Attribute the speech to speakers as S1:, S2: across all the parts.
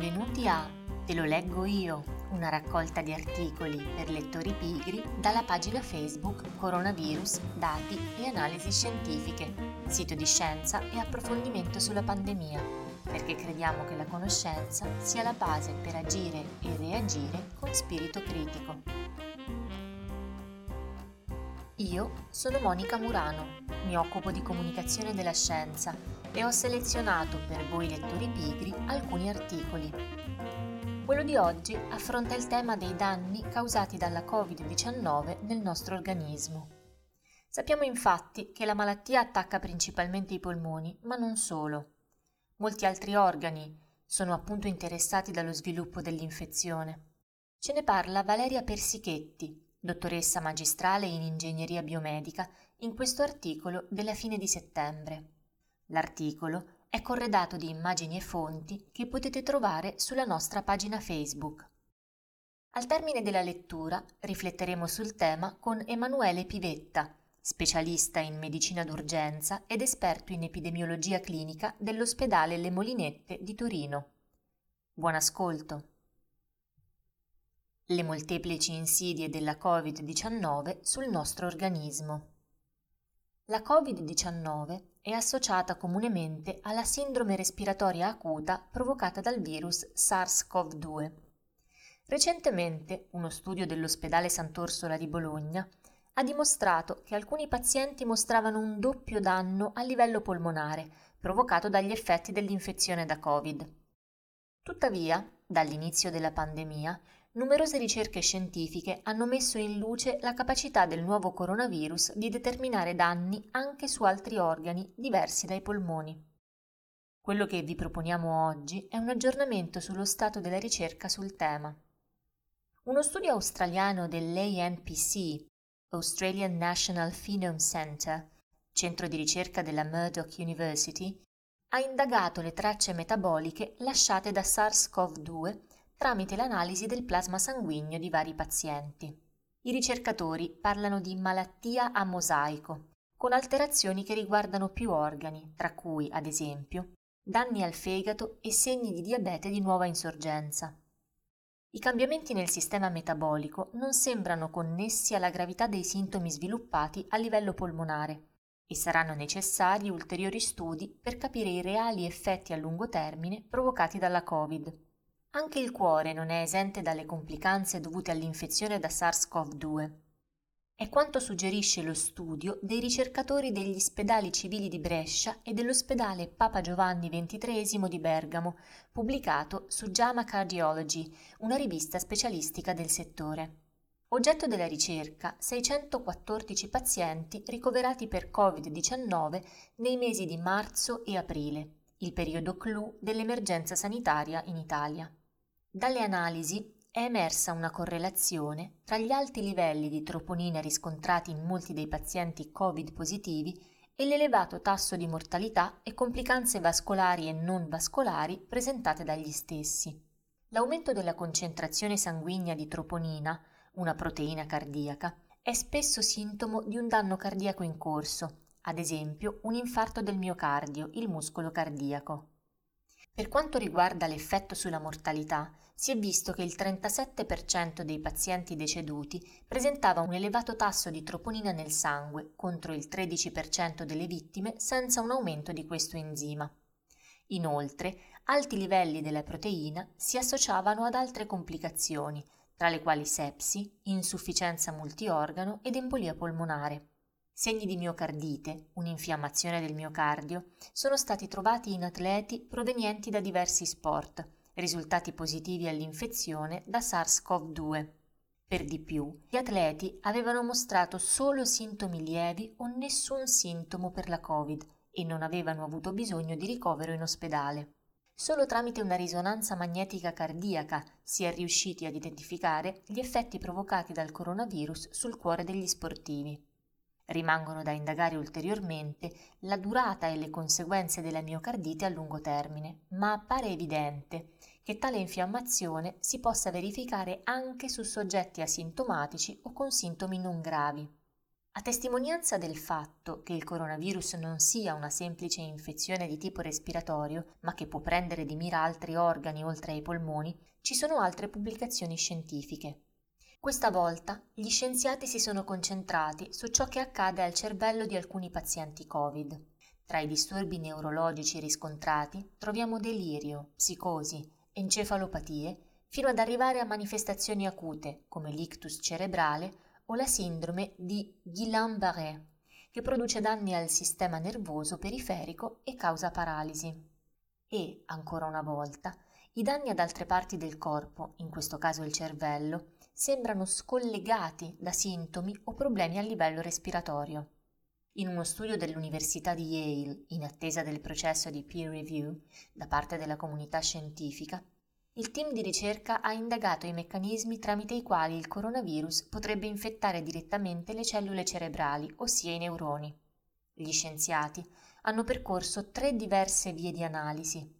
S1: Benvenuti a Te lo leggo io, una raccolta di articoli per lettori pigri dalla pagina Facebook Coronavirus, dati e analisi scientifiche, sito di scienza e approfondimento sulla pandemia, perché crediamo che la conoscenza sia la base per agire e reagire con spirito critico. Io sono Monica Murano, mi occupo di comunicazione della scienza e ho selezionato per voi lettori pigri alcuni articoli. Quello di oggi affronta il tema dei danni causati dalla Covid-19 nel nostro organismo. Sappiamo infatti che la malattia attacca principalmente i polmoni, ma non solo. Molti altri organi sono appunto interessati dallo sviluppo dell'infezione. Ce ne parla Valeria Persichetti, dottoressa magistrale in ingegneria biomedica, in questo articolo della fine di settembre. L'articolo è corredato di immagini e fonti che potete trovare sulla nostra pagina Facebook. Al termine della lettura rifletteremo sul tema con Emanuele Pivetta, specialista in medicina d'urgenza ed esperto in epidemiologia clinica dell'ospedale Le Molinette di Torino. Buon ascolto. Le molteplici insidie della Covid-19 sul nostro organismo. La Covid-19 è associata comunemente alla sindrome respiratoria acuta provocata dal virus SARS-CoV-2. Recentemente uno studio dell'ospedale Sant'Orsola di Bologna ha dimostrato che alcuni pazienti mostravano un doppio danno a livello polmonare provocato dagli effetti dell'infezione da Covid. Tuttavia, dall'inizio della pandemia, numerose ricerche scientifiche hanno messo in luce la capacità del nuovo coronavirus di determinare danni anche su altri organi diversi dai polmoni. Quello che vi proponiamo oggi è un aggiornamento sullo stato della ricerca sul tema. Uno studio australiano dell'ANPC, Australian National Phenome Center, centro di ricerca della Murdoch University, ha indagato le tracce metaboliche lasciate da SARS-CoV-2 tramite l'analisi del plasma sanguigno di vari pazienti. I ricercatori parlano di malattia a mosaico, con alterazioni che riguardano più organi, tra cui, ad esempio, danni al fegato e segni di diabete di nuova insorgenza. I cambiamenti nel sistema metabolico non sembrano connessi alla gravità dei sintomi sviluppati a livello polmonare e saranno necessari ulteriori studi per capire i reali effetti a lungo termine provocati dalla Covid. Anche il cuore non è esente dalle complicanze dovute all'infezione da SARS-CoV-2. È quanto suggerisce lo studio dei ricercatori degli ospedali civili di Brescia e dell'ospedale Papa Giovanni XXIII di Bergamo, pubblicato su JAMA Cardiology, una rivista specialistica del settore. Oggetto della ricerca 614 pazienti ricoverati per Covid-19 nei mesi di marzo e aprile, il periodo clou dell'emergenza sanitaria in Italia. Dalle analisi è emersa una correlazione tra gli alti livelli di troponina riscontrati in molti dei pazienti Covid positivi e l'elevato tasso di mortalità e complicanze vascolari e non vascolari presentate dagli stessi. L'aumento della concentrazione sanguigna di troponina, una proteina cardiaca, è spesso sintomo di un danno cardiaco in corso, ad esempio un infarto del miocardio, il muscolo cardiaco. Per quanto riguarda l'effetto sulla mortalità, si è visto che il 37% dei pazienti deceduti presentava un elevato tasso di troponina nel sangue contro il 13% delle vittime senza un aumento di questo enzima. Inoltre, alti livelli della proteina si associavano ad altre complicazioni, tra le quali sepsi, insufficienza multiorgano ed embolia polmonare. Segni di miocardite, un'infiammazione del miocardio, sono stati trovati in atleti provenienti da diversi sport, risultati positivi all'infezione da SARS-CoV-2. Per di più, gli atleti avevano mostrato solo sintomi lievi o nessun sintomo per la Covid e non avevano avuto bisogno di ricovero in ospedale. Solo tramite una risonanza magnetica cardiaca si è riusciti ad identificare gli effetti provocati dal coronavirus sul cuore degli sportivi. Rimangono da indagare ulteriormente la durata e le conseguenze della miocardite a lungo termine, ma appare evidente che tale infiammazione si possa verificare anche su soggetti asintomatici o con sintomi non gravi. A testimonianza del fatto che il coronavirus non sia una semplice infezione di tipo respiratorio, ma che può prendere di mira altri organi oltre ai polmoni, ci sono altre pubblicazioni scientifiche. Questa volta gli scienziati si sono concentrati su ciò che accade al cervello di alcuni pazienti Covid. Tra i disturbi neurologici riscontrati troviamo delirio, psicosi, encefalopatie, fino ad arrivare a manifestazioni acute come l'ictus cerebrale o la sindrome di Guillain-Barré, che produce danni al sistema nervoso periferico e causa paralisi. E, ancora una volta, i danni ad altre parti del corpo, in questo caso il cervello, sembrano scollegati da sintomi o problemi a livello respiratorio. In uno studio dell'Università di Yale, in attesa del processo di peer review da parte della comunità scientifica, il team di ricerca ha indagato i meccanismi tramite i quali il coronavirus potrebbe infettare direttamente le cellule cerebrali, ossia i neuroni. Gli scienziati hanno percorso tre diverse vie di analisi.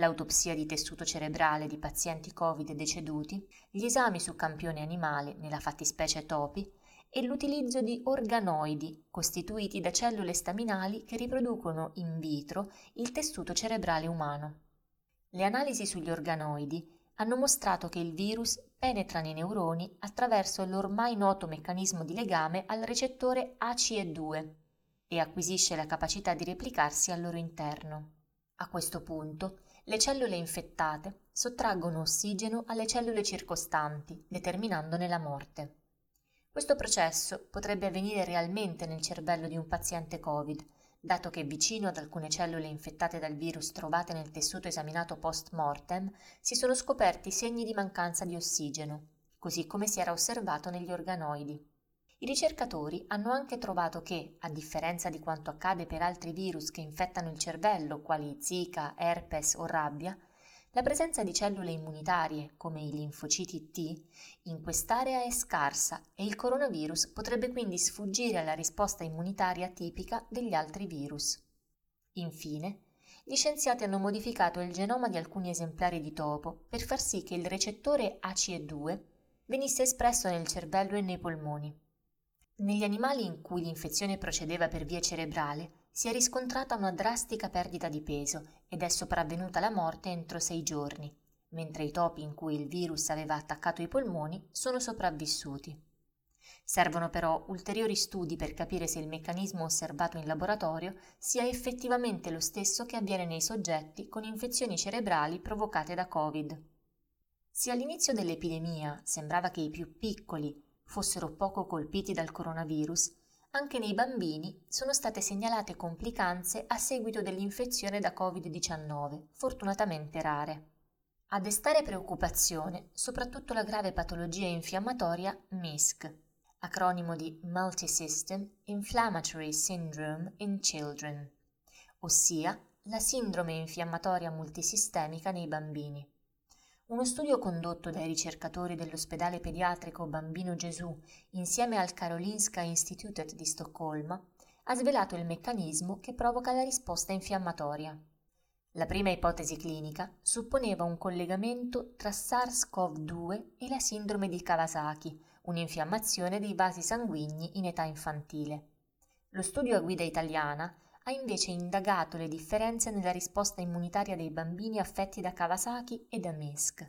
S1: L'autopsia di tessuto cerebrale di pazienti Covid deceduti, gli esami su campione animale, nella fattispecie topi, e l'utilizzo di organoidi costituiti da cellule staminali che riproducono in vitro il tessuto cerebrale umano. Le analisi sugli organoidi hanno mostrato che il virus penetra nei neuroni attraverso l'ormai noto meccanismo di legame al recettore ACE2 e acquisisce la capacità di replicarsi al loro interno. A questo punto, le cellule infettate sottraggono ossigeno alle cellule circostanti, determinandone la morte. Questo processo potrebbe avvenire realmente nel cervello di un paziente Covid, dato che vicino ad alcune cellule infettate dal virus trovate nel tessuto esaminato post mortem si sono scoperti segni di mancanza di ossigeno, così come si era osservato negli organoidi. I ricercatori hanno anche trovato che, a differenza di quanto accade per altri virus che infettano il cervello, quali Zika, herpes o rabbia, la presenza di cellule immunitarie, come i linfociti T, in quest'area è scarsa e il coronavirus potrebbe quindi sfuggire alla risposta immunitaria tipica degli altri virus. Infine, gli scienziati hanno modificato il genoma di alcuni esemplari di topo per far sì che il recettore ACE2 venisse espresso nel cervello e nei polmoni. Negli animali in cui l'infezione procedeva per via cerebrale, si è riscontrata una drastica perdita di peso ed è sopravvenuta la morte entro sei giorni, mentre i topi in cui il virus aveva attaccato i polmoni sono sopravvissuti. Servono però ulteriori studi per capire se il meccanismo osservato in laboratorio sia effettivamente lo stesso che avviene nei soggetti con infezioni cerebrali provocate da Covid. Se all'inizio dell'epidemia sembrava che i più piccoli fossero poco colpiti dal coronavirus, anche nei bambini sono state segnalate complicanze a seguito dell'infezione da Covid-19, fortunatamente rare. A destare preoccupazione soprattutto la grave patologia infiammatoria MISC, acronimo di Multisystem Inflammatory Syndrome in Children, ossia la sindrome infiammatoria multisistemica nei bambini. Uno studio condotto dai ricercatori dell'ospedale pediatrico Bambino Gesù insieme al Karolinska Institutet di Stoccolma ha svelato il meccanismo che provoca la risposta infiammatoria. La prima ipotesi clinica supponeva un collegamento tra SARS-CoV-2 e la sindrome di Kawasaki, un'infiammazione dei vasi sanguigni in età infantile. Lo studio a guida italiana ha invece indagato le differenze nella risposta immunitaria dei bambini affetti da Kawasaki e da MESC.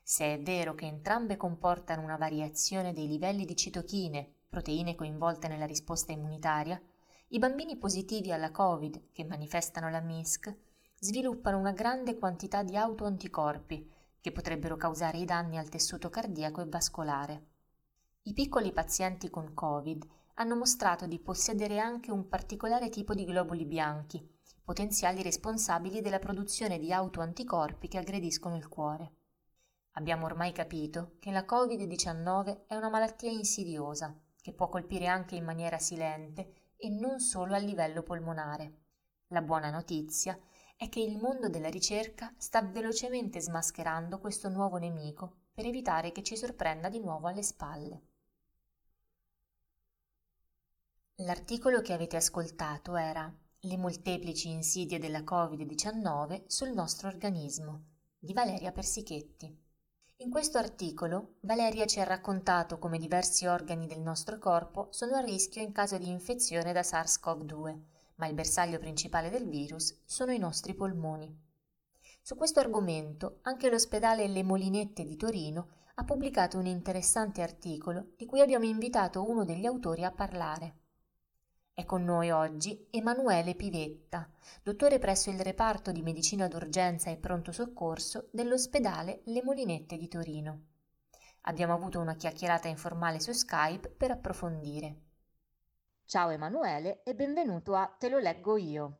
S1: Se è vero che entrambe comportano una variazione dei livelli di citochine, proteine coinvolte nella risposta immunitaria, i bambini positivi alla Covid, che manifestano la MISC, sviluppano una grande quantità di autoanticorpi che potrebbero causare i danni al tessuto cardiaco e vascolare. I piccoli pazienti con Covid hanno mostrato di possedere anche un particolare tipo di globuli bianchi, potenziali responsabili della produzione di autoanticorpi che aggrediscono il cuore. Abbiamo ormai capito che la Covid-19 è una malattia insidiosa che può colpire anche in maniera silente e non solo a livello polmonare. La buona notizia è che il mondo della ricerca sta velocemente smascherando questo nuovo nemico per evitare che ci sorprenda di nuovo alle spalle. L'articolo che avete ascoltato era Le molteplici insidie della Covid-19 sul nostro organismo di Valeria Persichetti. In questo articolo Valeria ci ha raccontato come diversi organi del nostro corpo sono a rischio in caso di infezione da SARS-CoV-2, ma il bersaglio principale del virus sono i nostri polmoni. Su questo argomento anche l'ospedale Le Molinette di Torino ha pubblicato un interessante articolo di cui abbiamo invitato uno degli autori a parlare. È con noi oggi Emanuele Pivetta, dottore presso il reparto di medicina d'urgenza e pronto soccorso dell'ospedale Le Molinette di Torino. Abbiamo avuto una chiacchierata informale su Skype per approfondire. Ciao Emanuele e benvenuto a Te lo leggo io.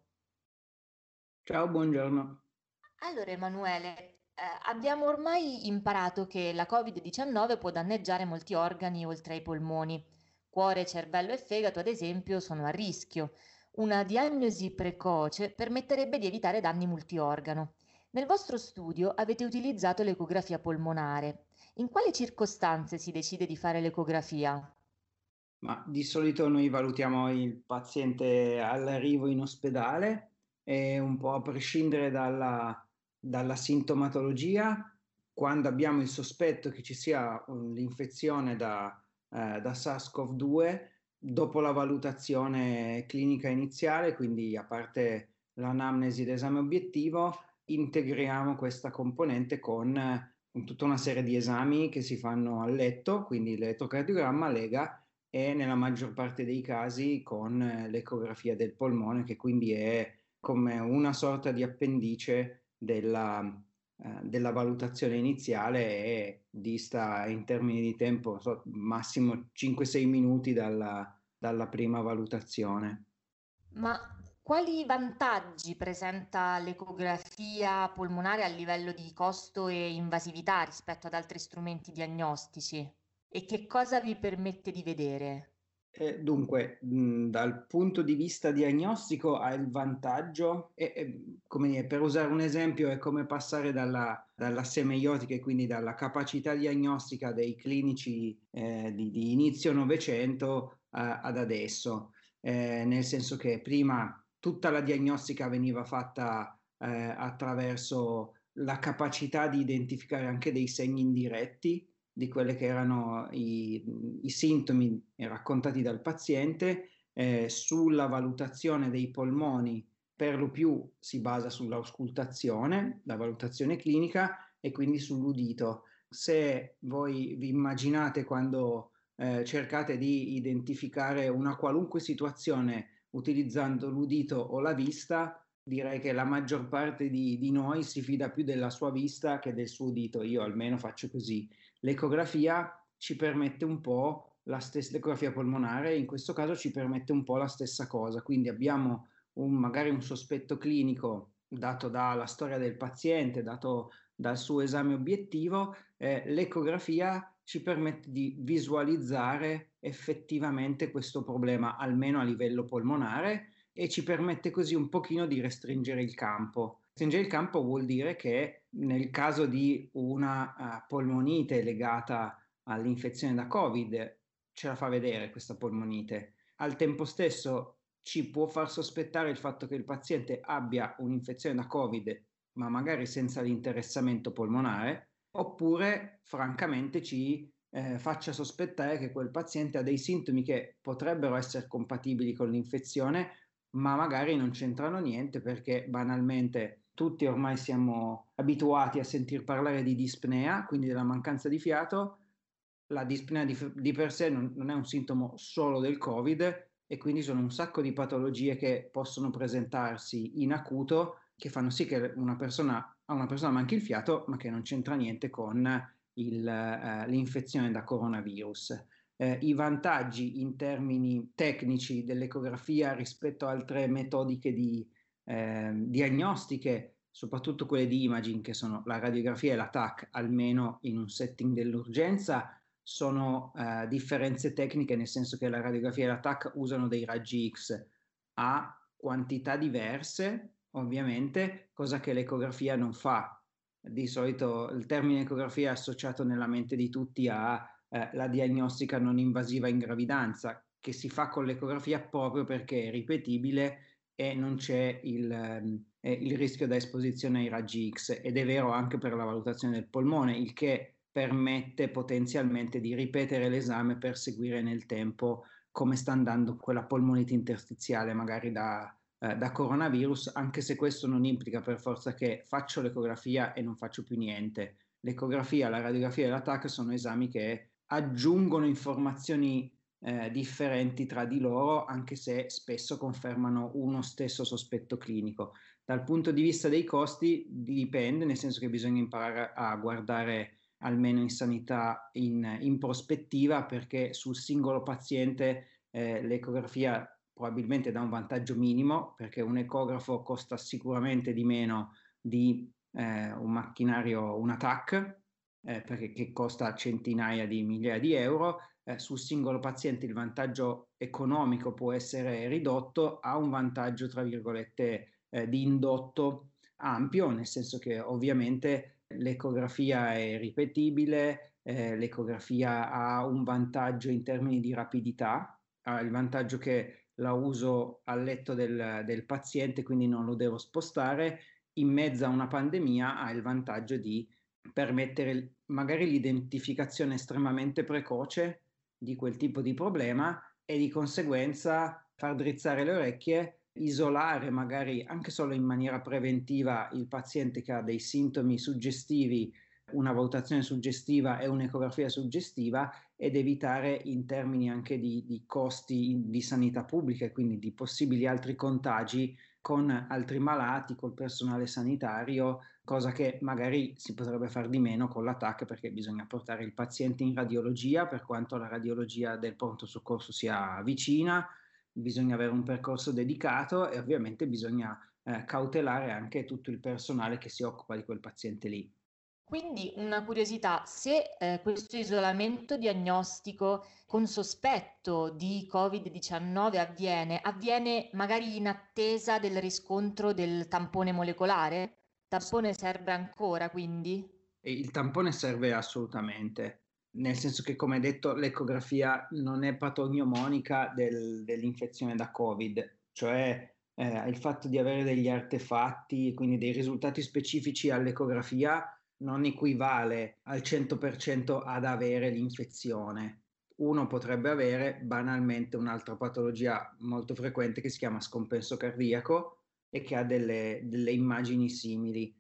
S2: Ciao, buongiorno.
S1: Allora Emanuele, eh, abbiamo ormai imparato che la Covid-19 può danneggiare molti organi oltre ai polmoni. Cuore, cervello e fegato, ad esempio, sono a rischio. Una diagnosi precoce permetterebbe di evitare danni multiorgano. Nel vostro studio avete utilizzato l'ecografia polmonare. In quali circostanze si decide di fare l'ecografia?
S2: Ma di solito noi valutiamo il paziente all'arrivo in ospedale e un po' a prescindere dalla, dalla sintomatologia, quando abbiamo il sospetto che ci sia l'infezione da, eh, da SARS-CoV-2 dopo la valutazione clinica iniziale, quindi a parte l'anamnesi l'esame obiettivo, integriamo questa componente con eh, tutta una serie di esami che si fanno a letto, quindi l'elettrocardiogramma, lega e nella maggior parte dei casi con l'ecografia del polmone, che quindi è come una sorta di appendice della, eh, della valutazione iniziale e dista in termini di tempo so, massimo 5-6 minuti dalla, dalla prima valutazione.
S1: Ma quali vantaggi presenta l'ecografia polmonare a livello di costo e invasività rispetto ad altri strumenti diagnostici? E che cosa vi permette di vedere?
S2: Eh, dunque, mh, dal punto di vista diagnostico ha il vantaggio, e, e, come per usare un esempio, è come passare dalla, dalla semeiotica e quindi dalla capacità diagnostica dei clinici eh, di, di, inizio Novecento ad adesso, eh, nel senso che prima tutta la diagnostica veniva fatta eh, attraverso la capacità di identificare anche dei segni indiretti di quelli che erano i, i sintomi raccontati dal paziente, eh, sulla valutazione dei polmoni per lo più si basa sull'auscultazione, la valutazione clinica e quindi sull'udito. Se voi vi immaginate quando eh, cercate di identificare una qualunque situazione utilizzando l'udito o la vista, direi che la maggior parte di, di, noi si fida più della sua vista che del suo udito. Io almeno faccio così. L'ecografia ci permette un po' la stessa, l'ecografia polmonare in questo caso ci permette un po' la stessa cosa, quindi abbiamo un, magari un sospetto clinico dato dalla storia del paziente, dato dal suo esame obiettivo, eh, l'ecografia ci permette di visualizzare effettivamente questo problema, almeno a livello polmonare, e ci permette così un pochino di restringere il campo. Restringere il campo vuol dire che nel caso di una uh, polmonite legata all'infezione da Covid, ce la fa vedere questa polmonite. Al tempo stesso ci può far sospettare il fatto che il paziente abbia un'infezione da Covid, ma magari senza l'interessamento polmonare, oppure francamente ci eh, faccia sospettare che quel paziente ha dei sintomi che potrebbero essere compatibili con l'infezione, ma magari non c'entrano niente perché banalmente tutti ormai siamo abituati a sentir parlare di dispnea, quindi della mancanza di fiato. La dispnea di, di per sé non, non, è un sintomo solo del Covid e quindi sono un sacco di patologie che possono presentarsi in acuto che fanno sì che una persona, a una persona manchi il fiato, ma che non c'entra niente con il, uh, l'infezione da coronavirus eh, i vantaggi in termini tecnici dell'ecografia rispetto a altre metodiche di eh, diagnostiche, soprattutto quelle di imaging, che sono la radiografia e la TAC, almeno in un setting dell'urgenza, sono eh, differenze tecniche, nel senso che la radiografia e la TAC usano dei raggi X a quantità diverse, ovviamente, cosa che l'ecografia non fa. Di solito il termine ecografia è associato nella mente di tutti a eh, diagnostica non invasiva in gravidanza, che si fa con l'ecografia proprio perché è ripetibile e non c'è il, ehm, eh, il rischio da esposizione ai raggi X ed è vero anche per la valutazione del polmone, il che permette potenzialmente di ripetere l'esame per seguire nel tempo come sta andando quella polmonite interstiziale magari da, eh, da coronavirus, anche se questo non implica per forza che faccio l'ecografia e non faccio più niente. L'ecografia, la radiografia e l'attacco sono esami che aggiungono informazioni eh, differenti tra di loro, anche se spesso confermano uno stesso sospetto clinico. Dal punto di vista dei costi dipende, nel senso che bisogna imparare a guardare almeno in sanità in, in prospettiva, perché sul singolo paziente eh, l'ecografia probabilmente dà un vantaggio minimo, perché un ecografo costa sicuramente di meno di eh, un macchinario, un ATAC, eh, perché costa centinaia di migliaia di euro, eh, sul singolo paziente il vantaggio economico può essere ridotto, ha un vantaggio, tra virgolette, eh, di indotto ampio, nel senso che ovviamente l'ecografia è ripetibile, eh, l'ecografia ha un vantaggio in termini di rapidità, ha il vantaggio che la uso al letto del, del paziente, quindi non lo devo spostare, in mezzo a una pandemia ha il vantaggio di permettere magari l'identificazione estremamente precoce di quel tipo di problema e di conseguenza far drizzare le orecchie, isolare magari anche solo in maniera preventiva il paziente che ha dei sintomi suggestivi, una valutazione suggestiva e un'ecografia suggestiva ed evitare in termini anche di, di costi di sanità pubblica e quindi di possibili altri contagi con altri malati, col personale sanitario, cosa che magari si potrebbe fare di meno con l'attacco perché bisogna portare il paziente in radiologia per quanto la radiologia del pronto soccorso sia vicina, bisogna avere un percorso dedicato e ovviamente bisogna eh, cautelare anche tutto il personale che si occupa di quel paziente lì.
S1: Quindi una curiosità, se eh, questo isolamento diagnostico con sospetto di Covid-19 avviene, avviene magari in attesa del riscontro del tampone molecolare? Il tampone serve ancora quindi?
S2: Il tampone serve assolutamente, nel senso che come detto l'ecografia non è patognomonica del, dell'infezione da Covid, cioè eh, il fatto di avere degli artefatti, quindi dei risultati specifici all'ecografia non equivale al 100% ad avere l'infezione. Uno potrebbe avere banalmente un'altra patologia molto frequente che si chiama scompenso cardiaco e che ha delle, delle immagini simili.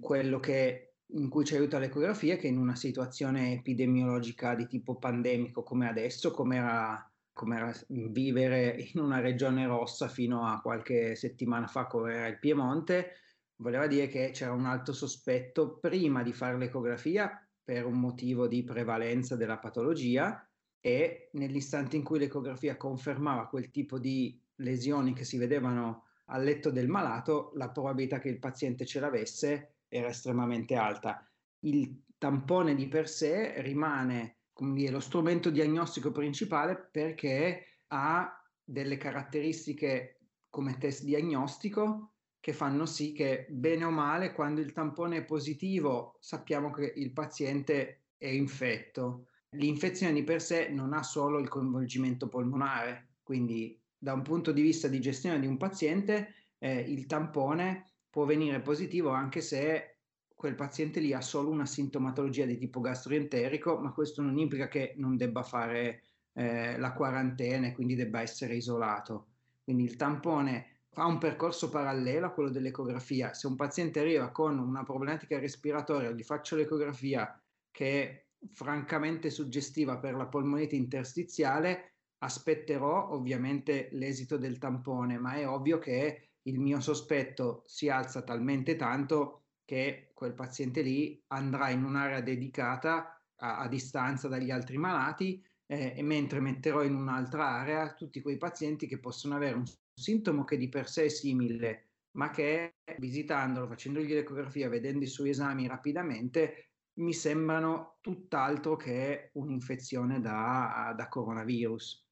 S2: Quello che, in cui ci aiuta l'ecografia è che in una situazione epidemiologica di tipo pandemico come adesso, come era come era vivere in una regione rossa fino a qualche settimana fa come era il Piemonte, voleva dire che c'era un alto sospetto prima di fare l'ecografia per un motivo di prevalenza della patologia e nell'istante in cui l'ecografia confermava quel tipo di lesioni che si vedevano al letto del malato, la probabilità che il paziente ce l'avesse era estremamente alta. Il tampone di per sé rimane dire, lo strumento diagnostico principale perché ha delle caratteristiche come test diagnostico che fanno sì che bene o male quando il tampone è positivo sappiamo che il paziente è infetto. L'infezione di per sé non ha solo il coinvolgimento polmonare, quindi da un punto di vista di gestione di un paziente eh, il tampone può venire positivo anche se quel paziente lì ha solo una sintomatologia di tipo gastroenterico, ma questo non implica che non debba fare eh, la quarantena e quindi debba essere isolato. Quindi il tampone fa un percorso parallelo a quello dell'ecografia. Se un paziente arriva con una problematica respiratoria, gli faccio l'ecografia che è francamente suggestiva per la polmonite interstiziale, aspetterò ovviamente l'esito del tampone, ma è ovvio che il mio sospetto si alza talmente tanto che quel paziente lì andrà in un'area dedicata a, a distanza dagli altri malati eh, mentre metterò in un'altra area tutti quei pazienti che possono avere un sintomo che di per sé è simile, ma che visitandolo, facendogli l'ecografia, vedendo i suoi esami rapidamente, mi sembrano tutt'altro che un'infezione da, da coronavirus.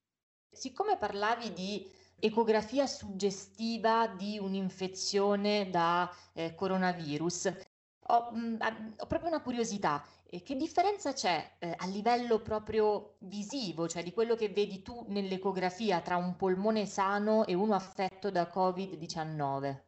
S1: Siccome parlavi di ecografia suggestiva di un'infezione da eh, coronavirus, ho, mh, ho, proprio una curiosità. E che differenza c'è eh, a livello proprio visivo, cioè di quello che vedi tu nell'ecografia tra un polmone sano e uno affetto da Covid-19?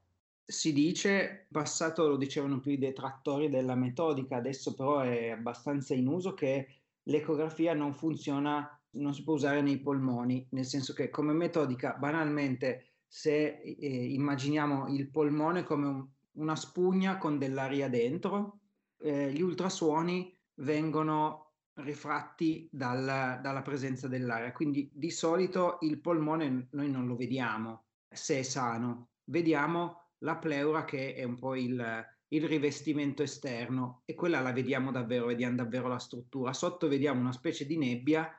S2: si dice, in passato lo dicevano più i detrattori della metodica, adesso però è abbastanza in uso che l'ecografia non funziona, non si può usare nei polmoni, nel senso che come metodica banalmente se eh, immaginiamo il polmone come un, una spugna con dell'aria dentro, eh, gli ultrasuoni vengono rifratti dal, dalla presenza dell'aria, quindi di solito il polmone noi non lo vediamo se è sano, vediamo la pleura che è un po' il, il rivestimento esterno e quella la vediamo davvero, vediamo davvero la struttura. Sotto vediamo una specie di nebbia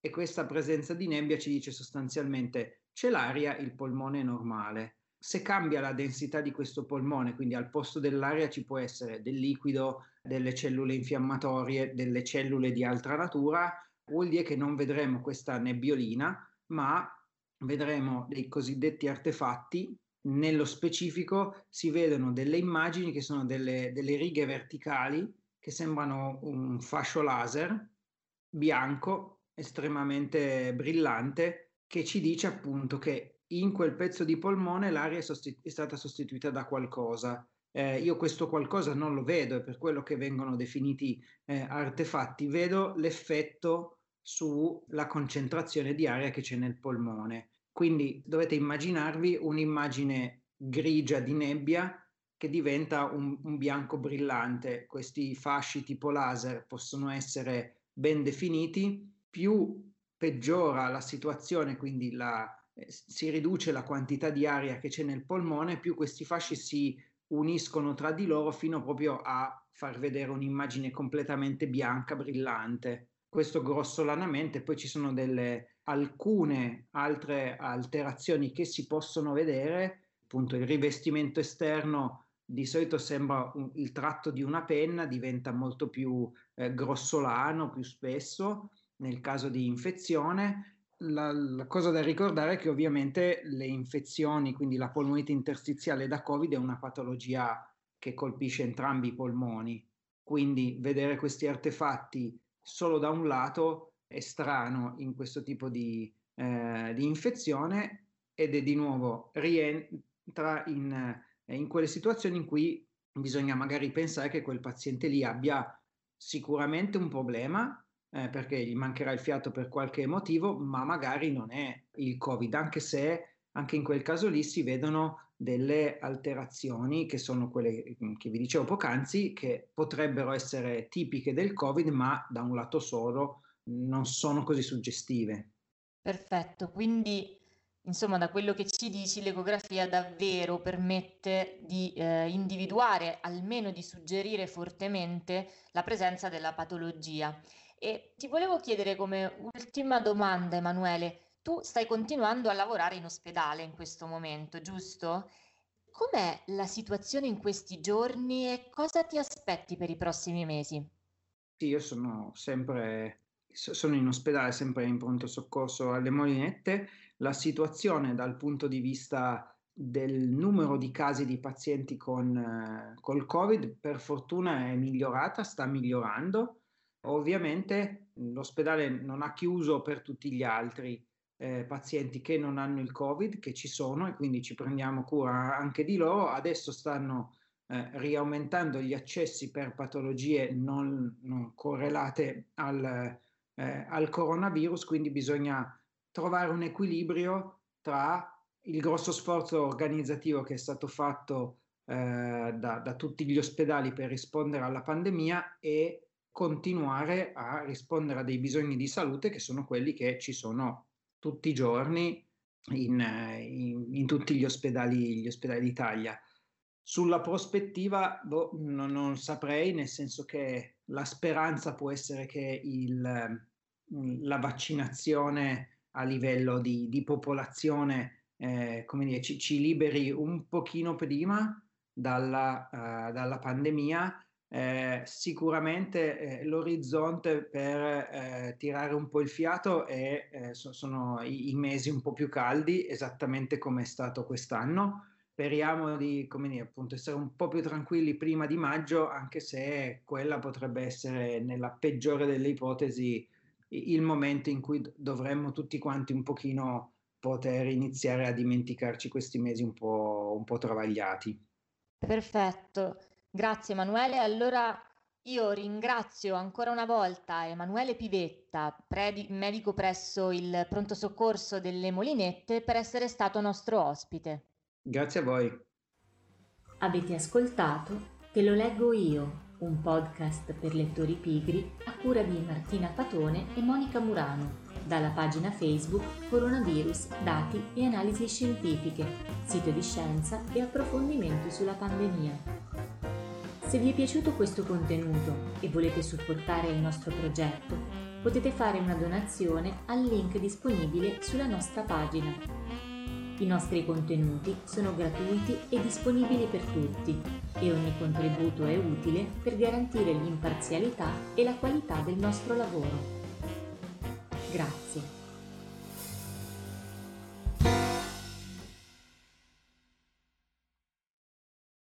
S2: e questa presenza di nebbia ci dice sostanzialmente c'è l'aria, il polmone è normale. Se cambia la densità di questo polmone, quindi al posto dell'aria ci può essere del liquido, delle cellule infiammatorie, delle cellule di altra natura, vuol dire che non vedremo questa nebbiolina, ma vedremo dei cosiddetti artefatti. Nello specifico si vedono delle immagini che sono delle, delle righe verticali che sembrano un fascio laser bianco estremamente brillante che ci dice appunto che in quel pezzo di polmone l'aria è, sostitu- è stata sostituita da qualcosa. Eh, io questo qualcosa non lo vedo, è per quello che vengono definiti eh, artefatti, vedo l'effetto sulla concentrazione di aria che c'è nel polmone. Quindi dovete immaginarvi un'immagine grigia di nebbia che diventa un, un, bianco brillante. Questi fasci tipo laser possono essere ben definiti, più peggiora la situazione, quindi la, si riduce la quantità di aria che c'è nel polmone, più questi fasci si uniscono tra di loro fino proprio a far vedere un'immagine completamente bianca, brillante questo grossolanamente, poi ci sono delle, alcune altre alterazioni che si possono vedere, appunto il rivestimento esterno di solito sembra un, il tratto di una penna, diventa molto più eh, grossolano più spesso nel caso di infezione. La, la, cosa da ricordare è che ovviamente le infezioni, quindi la polmonite interstiziale da Covid è una patologia che colpisce entrambi i polmoni, quindi vedere questi artefatti solo da un lato è strano in questo tipo di, eh, di infezione ed è di nuovo rientra in, eh, in quelle situazioni in cui bisogna magari pensare che quel paziente lì abbia sicuramente un problema eh, perché gli mancherà il fiato per qualche motivo, ma magari non è il Covid, anche se anche in quel caso lì si vedono delle alterazioni che sono quelle mm, che vi dicevo poc'anzi, che potrebbero essere tipiche del Covid, ma da un lato solo non sono così suggestive.
S1: Perfetto, quindi insomma da quello che ci dici l'ecografia davvero permette di eh, individuare, almeno di suggerire fortemente la presenza della patologia. E ti volevo chiedere come ultima domanda, Emanuele, tu stai continuando a lavorare in ospedale in questo momento, giusto? Com'è la situazione in questi giorni e cosa ti aspetti per i prossimi mesi?
S2: Sì, io sono sempre sono in ospedale, sempre in pronto soccorso alle Molinette. La situazione dal punto di vista del numero di casi di pazienti con eh, col Covid per fortuna è migliorata, sta migliorando. Ovviamente l'ospedale non ha chiuso per tutti gli altri, eh, pazienti che non hanno il Covid, che ci sono e quindi ci prendiamo cura anche di loro. Adesso stanno eh, riaumentando gli accessi per patologie non, non correlate al, eh, al coronavirus, quindi bisogna trovare un equilibrio tra il grosso sforzo organizzativo che è stato fatto eh, da, da, tutti gli ospedali per rispondere alla pandemia e continuare a rispondere a dei bisogni di salute che sono quelli che ci sono tutti i giorni in, in, in tutti gli ospedali, gli ospedali d'Italia. Sulla prospettiva boh, non, non, saprei, nel senso che la speranza può essere che il, la vaccinazione a livello di, di popolazione eh, come dire, ci, ci, liberi un pochino prima dalla, uh, dalla pandemia eh, sicuramente eh, l'orizzonte per eh, tirare un po' il fiato è, eh, sono i, i, mesi un po' più caldi, esattamente come è stato quest'anno. Speriamo di dire, appunto, essere un po' più tranquilli prima di maggio, anche se quella potrebbe essere, nella peggiore delle ipotesi, il momento in cui dovremmo tutti quanti un pochino poter iniziare a dimenticarci questi mesi un po', un po travagliati.
S1: Perfetto, grazie Emanuele. Allora io ringrazio ancora una volta Emanuele Pivetta, predi- medico presso il pronto soccorso delle Molinette, per essere stato nostro ospite.
S2: Grazie a voi.
S1: Avete ascoltato Te lo leggo io, un podcast per lettori pigri a cura di Martina Patone e Monica Murano, dalla pagina Facebook Coronavirus, dati e analisi scientifiche, sito di scienza e approfondimenti sulla pandemia. Se vi è piaciuto questo contenuto e volete supportare il nostro progetto, potete fare una donazione al link disponibile sulla nostra pagina i nostri contenuti sono gratuiti e disponibili per tutti e ogni contributo è utile per garantire l'imparzialità e la qualità del nostro lavoro. Grazie.